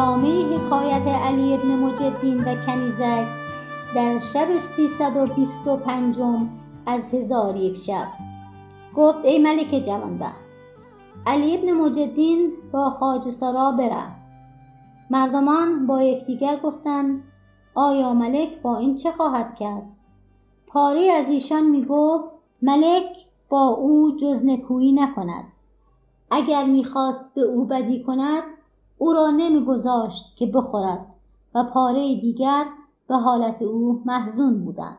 ادامه حکایت علی ابن مجدین و کنیزک در شب سیصد و بیست و پنجم از هزار یک شب. گفت ای ملک جوانبخت علی ابن مجدین با خاج سارا برفت مردمان با یکدیگر گفتند آیا ملک با این چه خواهد کرد؟ پاره از ایشان می گفت ملک با او جز نکویی نکند. اگر می‌خواست به او بدی کند او را نمیگذاشت که بخورد و پاره دیگر به حالت او محزون بودند.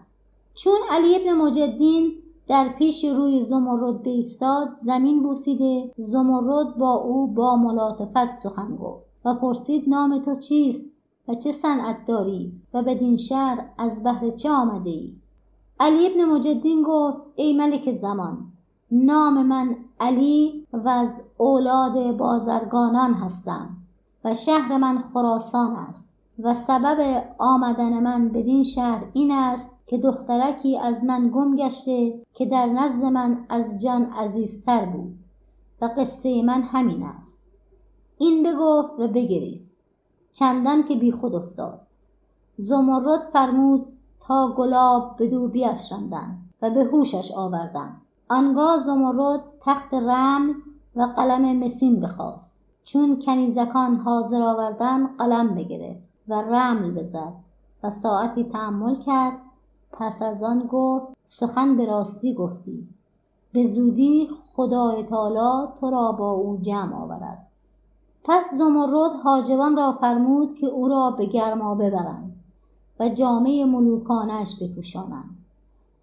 چون علی ابن مجدین در پیش روی زمرد بایستاد زمین بوسیده زمرد با او با ملاطفت سخن گفت و پرسید نام تو چیست و چه صنعت داری و بدین شهر از بهر چه آمده ای؟ علی ابن مجدین گفت ای ملک زمان نام من علی و از اولاد بازرگانان هستم. و شهر من خراسان است و سبب آمدن من بدین شهر این است که دخترکی از من گم گشته که در نزد من از جان عزیزتر بود و قصه من همین است. این بگفت و بگریست. چندان که بی خود افتاد. زمرد فرمود تا گلاب به دو بیافشاندند و به هوشش آوردند. آنگاه زمرد تخت رمل و قلم مسین بخواست. چون کنیزکان حاضر آوردن قلم بگرفت و رمل بزد و ساعتی تحمل کرد. پس از آن گفت سخن به راستی گفتی. به زودی خدای تعالی تو را با او جمع آورد. پس زمرد حاجبان را فرمود که او را به گرما ببرند و جامعه ملوکانش بپوشانند.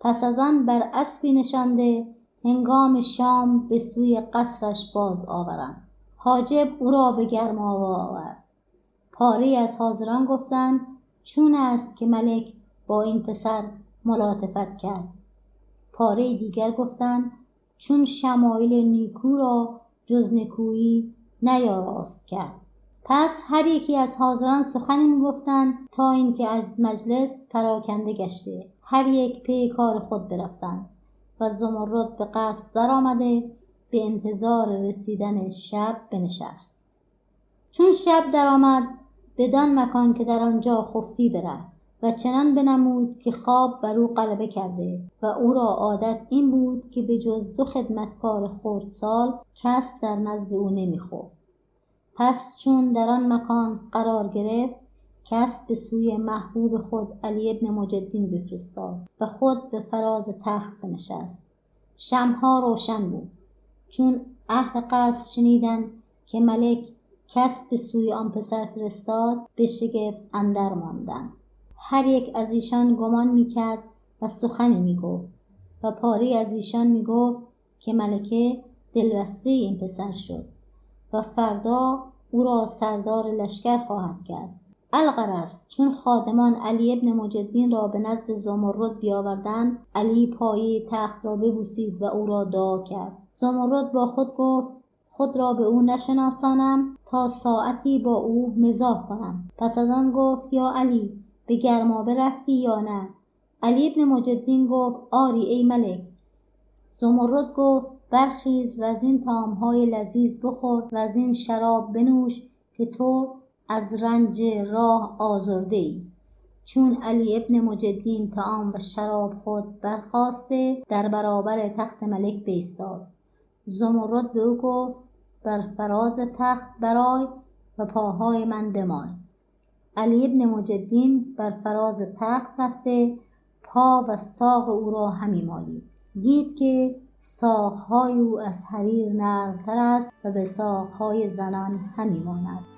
پس از آن بر اسبی نشانده هنگام شام به سوی قصرش باز آورند. حاجب او را به گرماوا آورد. پاره از حاضران گفتند چون است که ملک با این پسر ملاطفت کرد. پاره دیگر گفتند چون شمایل نیکو را جز نکویی نیاراست کرد. پس هر یکی از حاضران سخنی می‌گفتند تا اینکه از مجلس پراکنده گشته. هر یک پی کار خود برفتند و زمرد به قصد درآمده به انتظار رسیدن شب بنشست. چون شب درآمد بدان مکان که در آنجا خفتی برفت و چنان بنمود که خواب بر او غلبه کرده و او را عادت این بود که به جز دو خدمتکار خردسال کس در نزد او نمیخفت. پس چون در آن مکان قرار گرفت کس به سوی محبوب خود علی ابن مجدین بفرستاد و خود به فراز تخت بنشست. شمها روشن بود. چون اهل قصد شنیدند که ملک کس به سوی آن پسر فرستاد به شگفت اندر ماندند هر یک از ایشان گمان می‌کرد و سخنی می‌گفت و پاره از ایشان می‌گفت که ملکه دلبسته این پسر شد و فردا او را سردار لشکر خواهد کرد. الغرض چون خادمان علی ابن مجدین را به نزد زمرد بیاوردند علی پایه تخت را ببوسید و او را دعا کرد. زمرد با خود گفت خود را به او نشناسانم تا ساعتی با او مزاح کنم. پس از آن گفت یا علی به گرمابه رفتی یا نه؟ علی ابن مجدین گفت آری ای ملک. زمرد گفت برخیز و از این تامهای لذیذ بخور و از این شراب بنوش که تو از رنج راه آزرده ای چون علی ابن مجدین تعام و شراب خود برخواسته در برابر تخت ملک بیستاد زمرد به او گفت بر فراز تخت برای و پاهای من بمال علی ابن مجدین بر فراز تخت رفته پا و ساق او را همی مالید. دید که ساقهای او از حریر نرمتر است و به ساقهای زنان همی ماند.